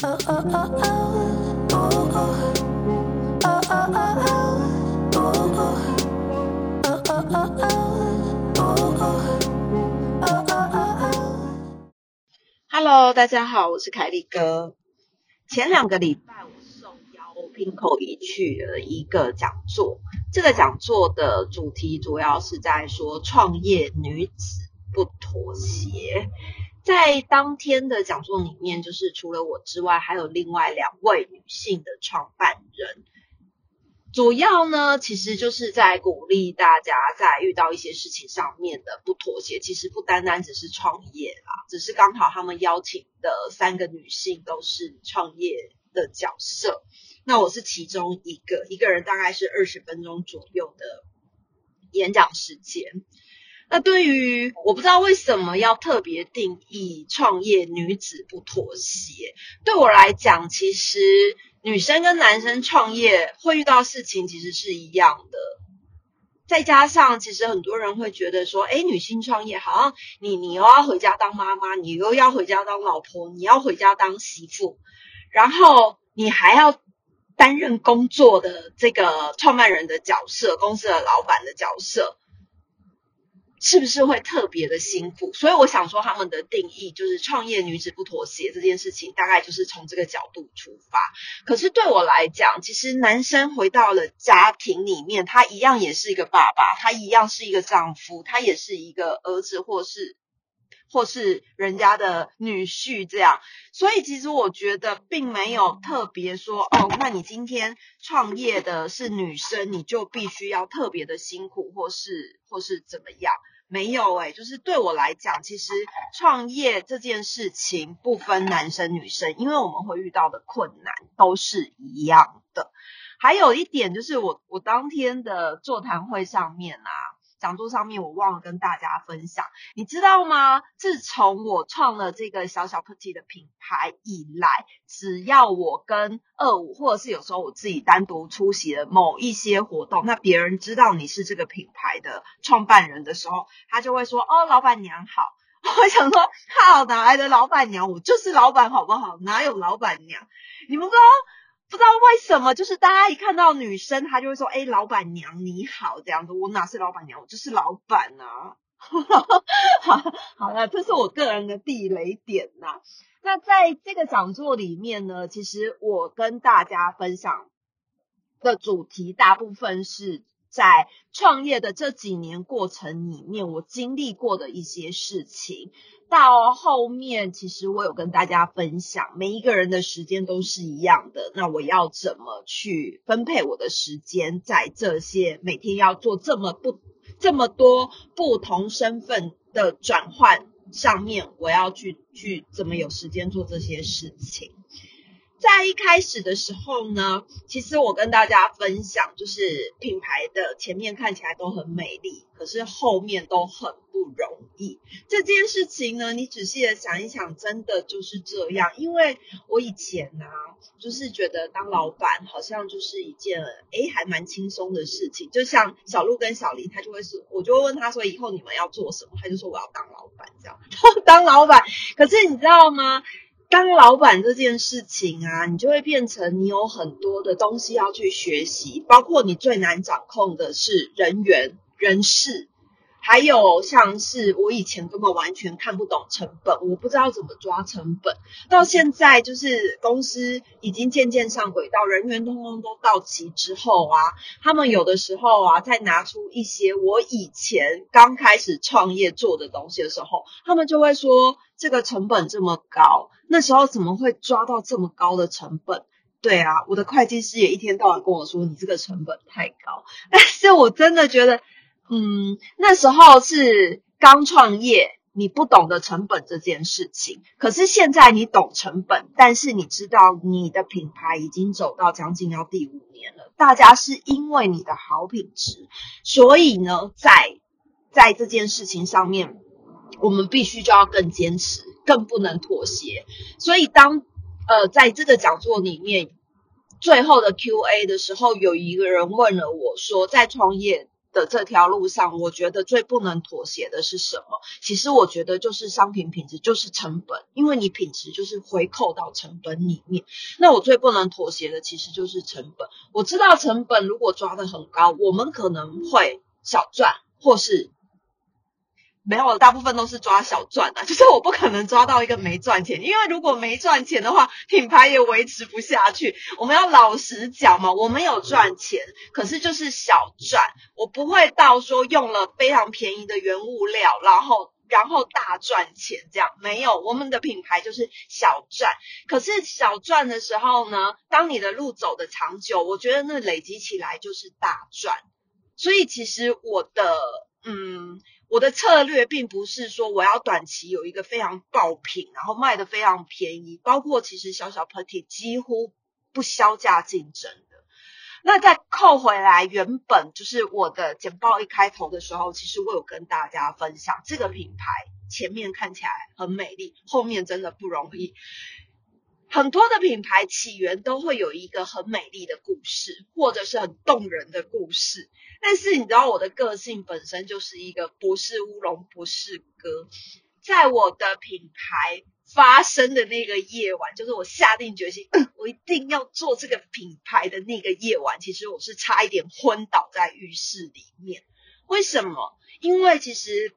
Hello，大家好，我是凯利哥。前两个礼拜我受邀 Pinko 一去了一个讲座，这个讲座的主题主要是在说创业女子不妥协。在当天的讲座里面，就是除了我之外，还有另外两位女性的创办人。主要呢，其实就是在鼓励大家在遇到一些事情上面的不妥协。其实不单单只是创业啦，只是刚好他们邀请的三个女性都是创业的角色。那我是其中一个，一个人大概是二十分钟左右的演讲时间。那对于我不知道为什么要特别定义创业女子不妥协，对我来讲，其实女生跟男生创业会遇到事情其实是一样的。再加上，其实很多人会觉得说，哎，女性创业好像你你又要回家当妈妈，你又要回家当老婆，你要回家当媳妇，然后你还要担任工作的这个创办人的角色，公司的老板的角色。是不是会特别的辛苦？所以我想说，他们的定义就是创业女子不妥协这件事情，大概就是从这个角度出发。可是对我来讲，其实男生回到了家庭里面，他一样也是一个爸爸，他一样是一个丈夫，他也是一个儿子，或是或是人家的女婿这样。所以其实我觉得，并没有特别说哦，那你今天创业的是女生，你就必须要特别的辛苦，或是或是怎么样。没有诶，就是对我来讲，其实创业这件事情不分男生女生，因为我们会遇到的困难都是一样的。还有一点就是，我我当天的座谈会上面啊。讲座上面我忘了跟大家分享，你知道吗？自从我创了这个小小 Putty 的品牌以来，只要我跟二五，或者是有时候我自己单独出席了某一些活动，那别人知道你是这个品牌的创办人的时候，他就会说：“哦，老板娘好。”我想说：“靠，哪来的老板娘？我就是老板，好不好？哪有老板娘？你们说？”不知道为什么，就是大家一看到女生，她就会说：“哎，老板娘你好。”这样子，我哪是老板娘，我就是老板啊。好，好了，这是我个人的地雷点呐。那在这个讲座里面呢，其实我跟大家分享的主题，大部分是在创业的这几年过程里面，我经历过的一些事情。到后面，其实我有跟大家分享，每一个人的时间都是一样的。那我要怎么去分配我的时间，在这些每天要做这么不这么多不同身份的转换上面，我要去去怎么有时间做这些事情？在一开始的时候呢，其实我跟大家分享，就是品牌的前面看起来都很美丽，可是后面都很不容易。这件事情呢，你仔细的想一想，真的就是这样。因为我以前呢，就是觉得当老板好像就是一件诶还蛮轻松的事情。就像小鹿跟小林，他就会说，我就会问他说，以后你们要做什么？他就说我要当老板，这样 当老板。可是你知道吗？当老板这件事情啊，你就会变成你有很多的东西要去学习，包括你最难掌控的是人员、人事，还有像是我以前根本完全看不懂成本，我不知道怎么抓成本。到现在就是公司已经渐渐上轨道，人员通通都到齐之后啊，他们有的时候啊，再拿出一些我以前刚开始创业做的东西的时候，他们就会说这个成本这么高。那时候怎么会抓到这么高的成本？对啊，我的会计师也一天到晚跟我说你这个成本太高。但是我真的觉得，嗯，那时候是刚创业，你不懂得成本这件事情。可是现在你懂成本，但是你知道你的品牌已经走到将近要第五年了，大家是因为你的好品质，所以呢，在在这件事情上面，我们必须就要更坚持。更不能妥协，所以当呃在这个讲座里面最后的 Q&A 的时候，有一个人问了我说，在创业的这条路上，我觉得最不能妥协的是什么？其实我觉得就是商品品质，就是成本，因为你品质就是回扣到成本里面。那我最不能妥协的其实就是成本。我知道成本如果抓得很高，我们可能会小赚，或是。没有，大部分都是抓小赚的，就是我不可能抓到一个没赚钱，因为如果没赚钱的话，品牌也维持不下去。我们要老实讲嘛，我们有赚钱，可是就是小赚，我不会到说用了非常便宜的原物料，然后然后大赚钱这样，没有，我们的品牌就是小赚。可是小赚的时候呢，当你的路走的长久，我觉得那累积起来就是大赚。所以其实我的嗯。我的策略并不是说我要短期有一个非常爆品，然后卖的非常便宜，包括其实小小 party 几乎不销价竞争的。那再扣回来，原本就是我的简报一开头的时候，其实我有跟大家分享，这个品牌前面看起来很美丽，后面真的不容易。很多的品牌起源都会有一个很美丽的故事，或者是很动人的故事。但是你知道我的个性本身就是一个不是乌龙不是哥，在我的品牌发生的那个夜晚，就是我下定决心，我一定要做这个品牌的那个夜晚，其实我是差一点昏倒在浴室里面。为什么？因为其实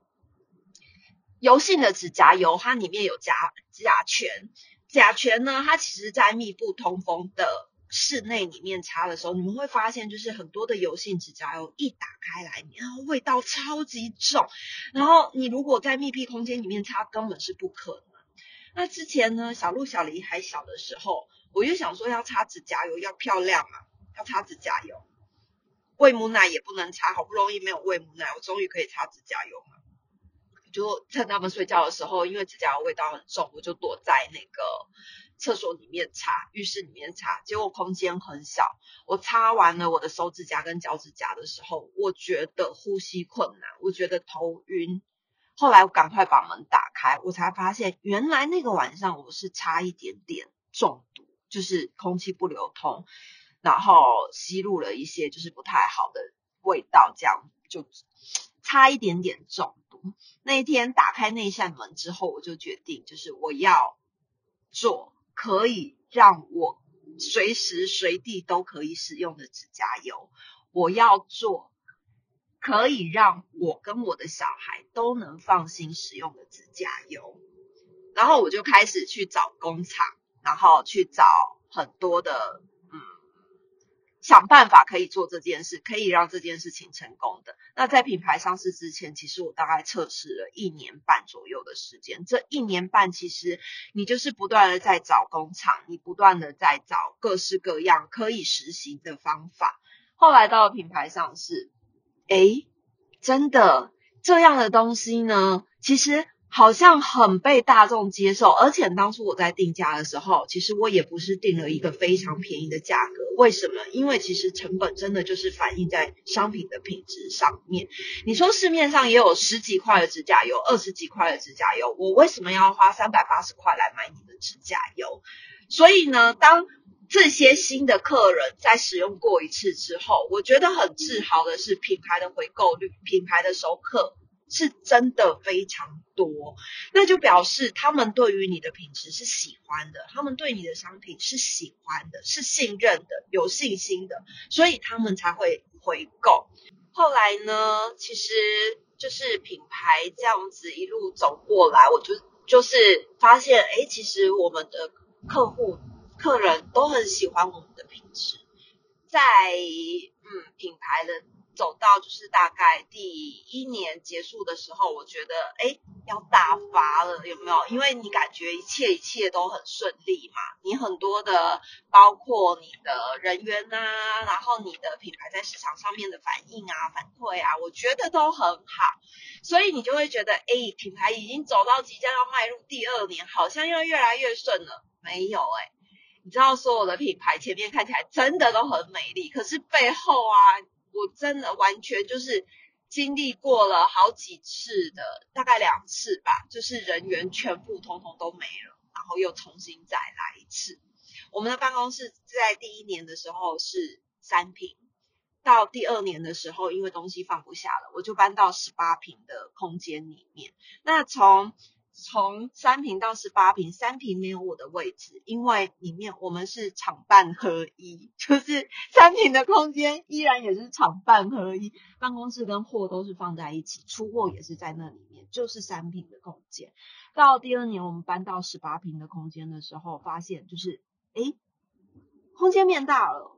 油性的指甲油，它里面有甲甲醛。甲醛呢，它其实在密不通风的室内里面擦的时候，你们会发现，就是很多的油性指甲油一打开来，然后味道超级重。然后你如果在密闭空间里面擦，根本是不可能。那之前呢，小鹿小梨还小的时候，我就想说要擦指甲油要漂亮嘛，要擦指甲油。喂母奶也不能擦，好不容易没有喂母奶，我终于可以擦指甲油了。就趁他们睡觉的时候，因为指甲油味道很重，我就躲在那个厕所里面擦，浴室里面擦。结果空间很小，我擦完了我的手指甲跟脚趾甲的时候，我觉得呼吸困难，我觉得头晕。后来我赶快把门打开，我才发现原来那个晚上我是差一点点中毒，就是空气不流通，然后吸入了一些就是不太好的味道，这样就差一点点中。那一天打开那扇门之后，我就决定，就是我要做可以让我随时随地都可以使用的指甲油。我要做可以让我跟我的小孩都能放心使用的指甲油。然后我就开始去找工厂，然后去找很多的。想办法可以做这件事，可以让这件事情成功的。那在品牌上市之前，其实我大概测试了一年半左右的时间。这一年半，其实你就是不断的在找工厂，你不断的在找各式各样可以实行的方法。后来到了品牌上市，诶，真的这样的东西呢，其实。好像很被大众接受，而且当初我在定价的时候，其实我也不是定了一个非常便宜的价格。为什么？因为其实成本真的就是反映在商品的品质上面。你说市面上也有十几块的指甲油，二十几块的指甲油，我为什么要花三百八十块来买你的指甲油？所以呢，当这些新的客人在使用过一次之后，我觉得很自豪的是品牌的回购率，品牌的熟客。是真的非常多，那就表示他们对于你的品质是喜欢的，他们对你的商品是喜欢的，是信任的，有信心的，所以他们才会回购。后来呢，其实就是品牌这样子一路走过来，我就就是发现，哎，其实我们的客户、客人都很喜欢我们的品质，在嗯品牌的。走到就是大概第一年结束的时候，我觉得哎要大发了，有没有？因为你感觉一切一切都很顺利嘛，你很多的包括你的人员呐，然后你的品牌在市场上面的反应啊、反馈啊，我觉得都很好，所以你就会觉得哎，品牌已经走到即将要迈入第二年，好像要越来越顺了。没有哎，你知道所有的品牌前面看起来真的都很美丽，可是背后啊。我真的完全就是经历过了好几次的，大概两次吧，就是人员全部通通都没了，然后又重新再来一次。我们的办公室在第一年的时候是三平，到第二年的时候，因为东西放不下了，我就搬到十八平的空间里面。那从从三平到十八平，三平没有我的位置，因为里面我们是厂办合一，就是三平的空间依然也是厂办合一，办公室跟货都是放在一起，出货也是在那里面，就是三平的空间。到第二年我们搬到十八平的空间的时候，发现就是诶，空间变大了，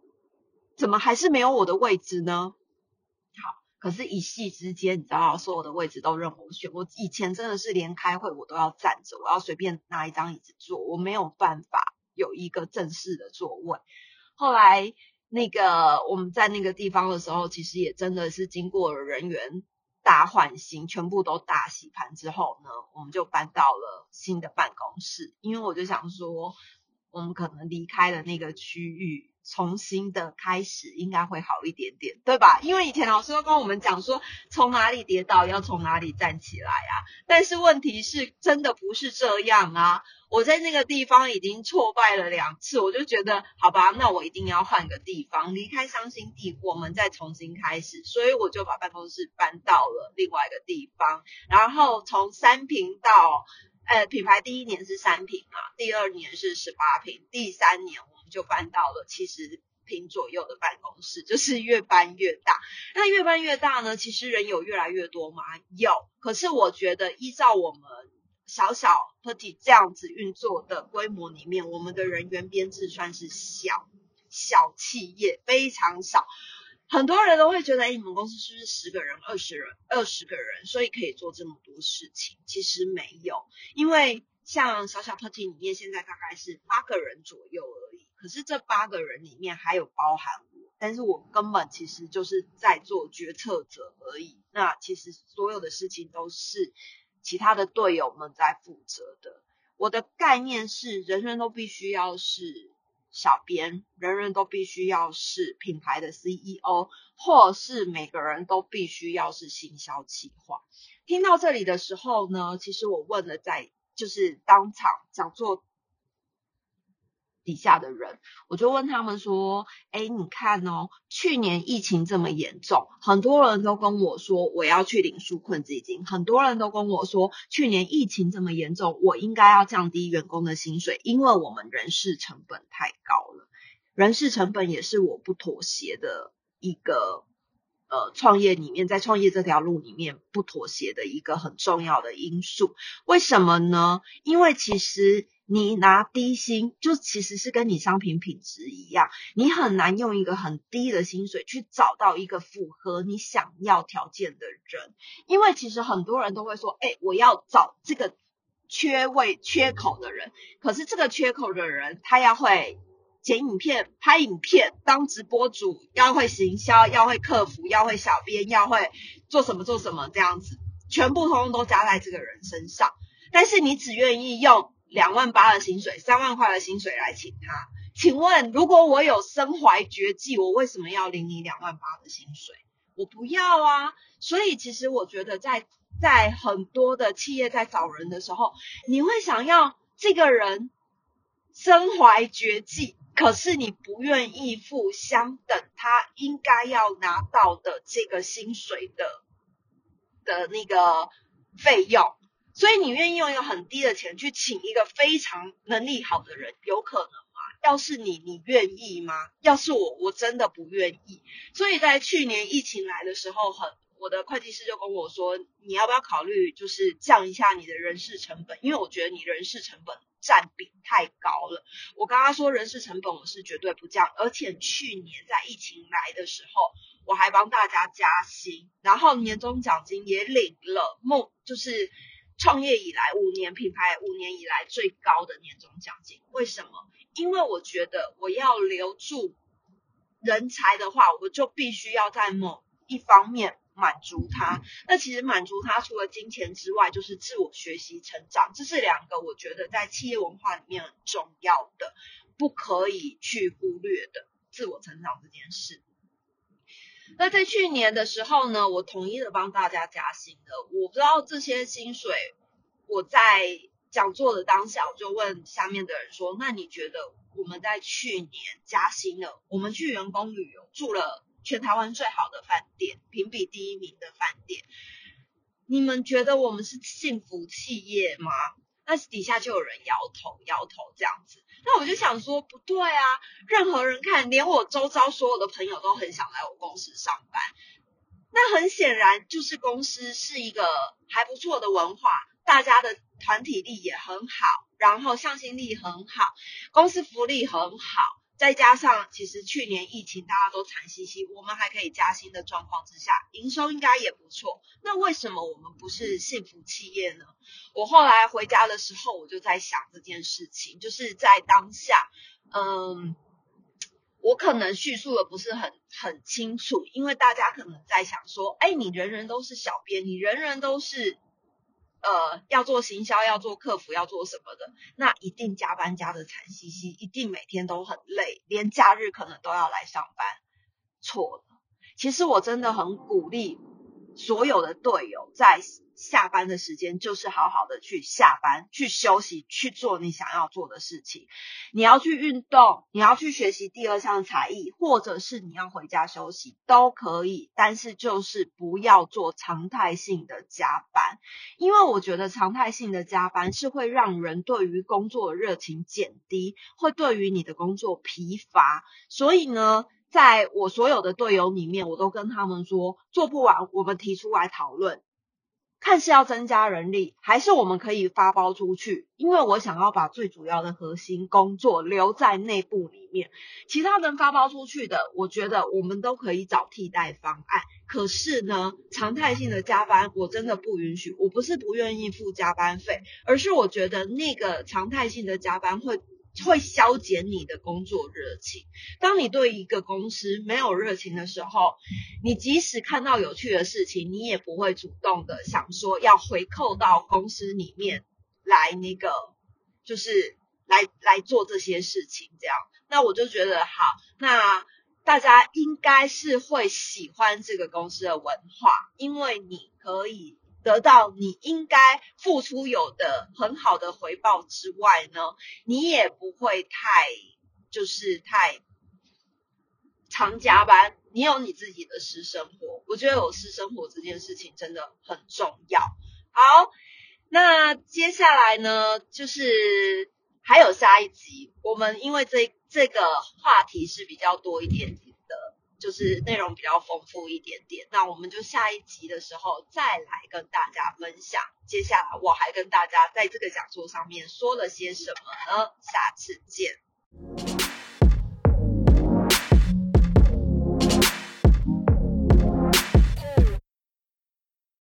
怎么还是没有我的位置呢？可是，一夕之间，你知道，所有的位置都任我选。我以前真的是连开会我都要站着，我要随便拿一张椅子坐，我没有办法有一个正式的座位。后来，那个我们在那个地方的时候，其实也真的是经过了人员大换新，全部都大洗盘之后呢，我们就搬到了新的办公室。因为我就想说，我们可能离开了那个区域。重新的开始应该会好一点点，对吧？因为以前老师都跟我们讲说，从哪里跌倒要从哪里站起来啊。但是问题是，真的不是这样啊！我在那个地方已经挫败了两次，我就觉得，好吧，那我一定要换个地方，离开伤心地，我们再重新开始。所以我就把办公室搬到了另外一个地方，然后从三平到，呃，品牌第一年是三平嘛，第二年是十八平，第三年我们。就搬到了七十平左右的办公室，就是越搬越大。那越搬越大呢？其实人有越来越多吗？有。可是我觉得，依照我们小小 party 这样子运作的规模里面，我们的人员编制算是小小企业，非常少。很多人都会觉得，哎，你们公司是不是十个人、二十人、二十个人，所以可以做这么多事情？其实没有，因为像小小 party 里面，现在大概是八个人左右而已。可是这八个人里面还有包含我，但是我根本其实就是在做决策者而已。那其实所有的事情都是其他的队友们在负责的。我的概念是，人人都必须要是小编，人人都必须要是品牌的 CEO，或是每个人都必须要是行销企划。听到这里的时候呢，其实我问了，在就是当场讲座。底下的人，我就问他们说：“哎，你看哦，去年疫情这么严重，很多人都跟我说我要去领纾困基金，很多人都跟我说去年疫情这么严重，我应该要降低员工的薪水，因为我们人事成本太高了，人事成本也是我不妥协的一个呃创业里面，在创业这条路里面不妥协的一个很重要的因素。为什么呢？因为其实。”你拿低薪，就其实是跟你商品品质一样，你很难用一个很低的薪水去找到一个符合你想要条件的人，因为其实很多人都会说，哎，我要找这个缺位缺口的人，可是这个缺口的人，他要会剪影片、拍影片、当直播主，要会行销，要会客服，要会小编，要会做什么做什么这样子，全部通通都加在这个人身上，但是你只愿意用。两万八的薪水，三万块的薪水来请他。请问，如果我有身怀绝技，我为什么要领你两万八的薪水？我不要啊！所以，其实我觉得，在在很多的企业在找人的时候，你会想要这个人身怀绝技，可是你不愿意付相等他应该要拿到的这个薪水的的那个费用。所以你愿意用一个很低的钱去请一个非常能力好的人，有可能吗？要是你，你愿意吗？要是我，我真的不愿意。所以在去年疫情来的时候，很我的会计师就跟我说，你要不要考虑就是降一下你的人事成本？因为我觉得你人事成本占比太高了。我跟他说，人事成本我是绝对不降，而且去年在疫情来的时候，我还帮大家加薪，然后年终奖金也领了，梦就是。创业以来五年，品牌五年以来最高的年终奖金，为什么？因为我觉得我要留住人才的话，我就必须要在某一方面满足他。那其实满足他除了金钱之外，就是自我学习成长，这是两个我觉得在企业文化里面很重要的，不可以去忽略的自我成长这件事。那在去年的时候呢，我统一的帮大家加薪的。我不知道这些薪水，我在讲座的当下，我就问下面的人说：“那你觉得我们在去年加薪了？我们去员工旅游住了全台湾最好的饭店，评比第一名的饭店。你们觉得我们是幸福企业吗？那底下就有人摇头摇头这样子。那我就想说，不对啊，任何人看，连我周遭所有的朋友都很想来我公司上班。那很显然就是公司是一个还不错的文化，大家的团体力也很好，然后向心力很好，公司福利很好。再加上，其实去年疫情大家都惨兮兮，我们还可以加薪的状况之下，营收应该也不错。那为什么我们不是幸福企业呢？我后来回家的时候，我就在想这件事情，就是在当下，嗯，我可能叙述的不是很很清楚，因为大家可能在想说，哎，你人人都是小编，你人人都是。呃，要做行销，要做客服，要做什么的，那一定加班加的惨兮兮，一定每天都很累，连假日可能都要来上班。错了，其实我真的很鼓励所有的队友在。下班的时间就是好好的去下班，去休息，去做你想要做的事情。你要去运动，你要去学习第二项才艺，或者是你要回家休息都可以。但是就是不要做常态性的加班，因为我觉得常态性的加班是会让人对于工作的热情减低，会对于你的工作疲乏。所以呢，在我所有的队友里面，我都跟他们说，做不完我们提出来讨论。看是要增加人力，还是我们可以发包出去？因为我想要把最主要的核心工作留在内部里面，其他能发包出去的，我觉得我们都可以找替代方案。可是呢，常态性的加班我真的不允许。我不是不愿意付加班费，而是我觉得那个常态性的加班会。会消减你的工作热情。当你对一个公司没有热情的时候，你即使看到有趣的事情，你也不会主动的想说要回扣到公司里面来那个，就是来来做这些事情。这样，那我就觉得好，那大家应该是会喜欢这个公司的文化，因为你可以。得到你应该付出有的很好的回报之外呢，你也不会太就是太常加班。你有你自己的私生活，我觉得有私生活这件事情真的很重要。好，那接下来呢，就是还有下一集，我们因为这这个话题是比较多一点。就是内容比较丰富一点点，那我们就下一集的时候再来跟大家分享。接下来我还跟大家在这个讲座上面说了些什么呢？下次见。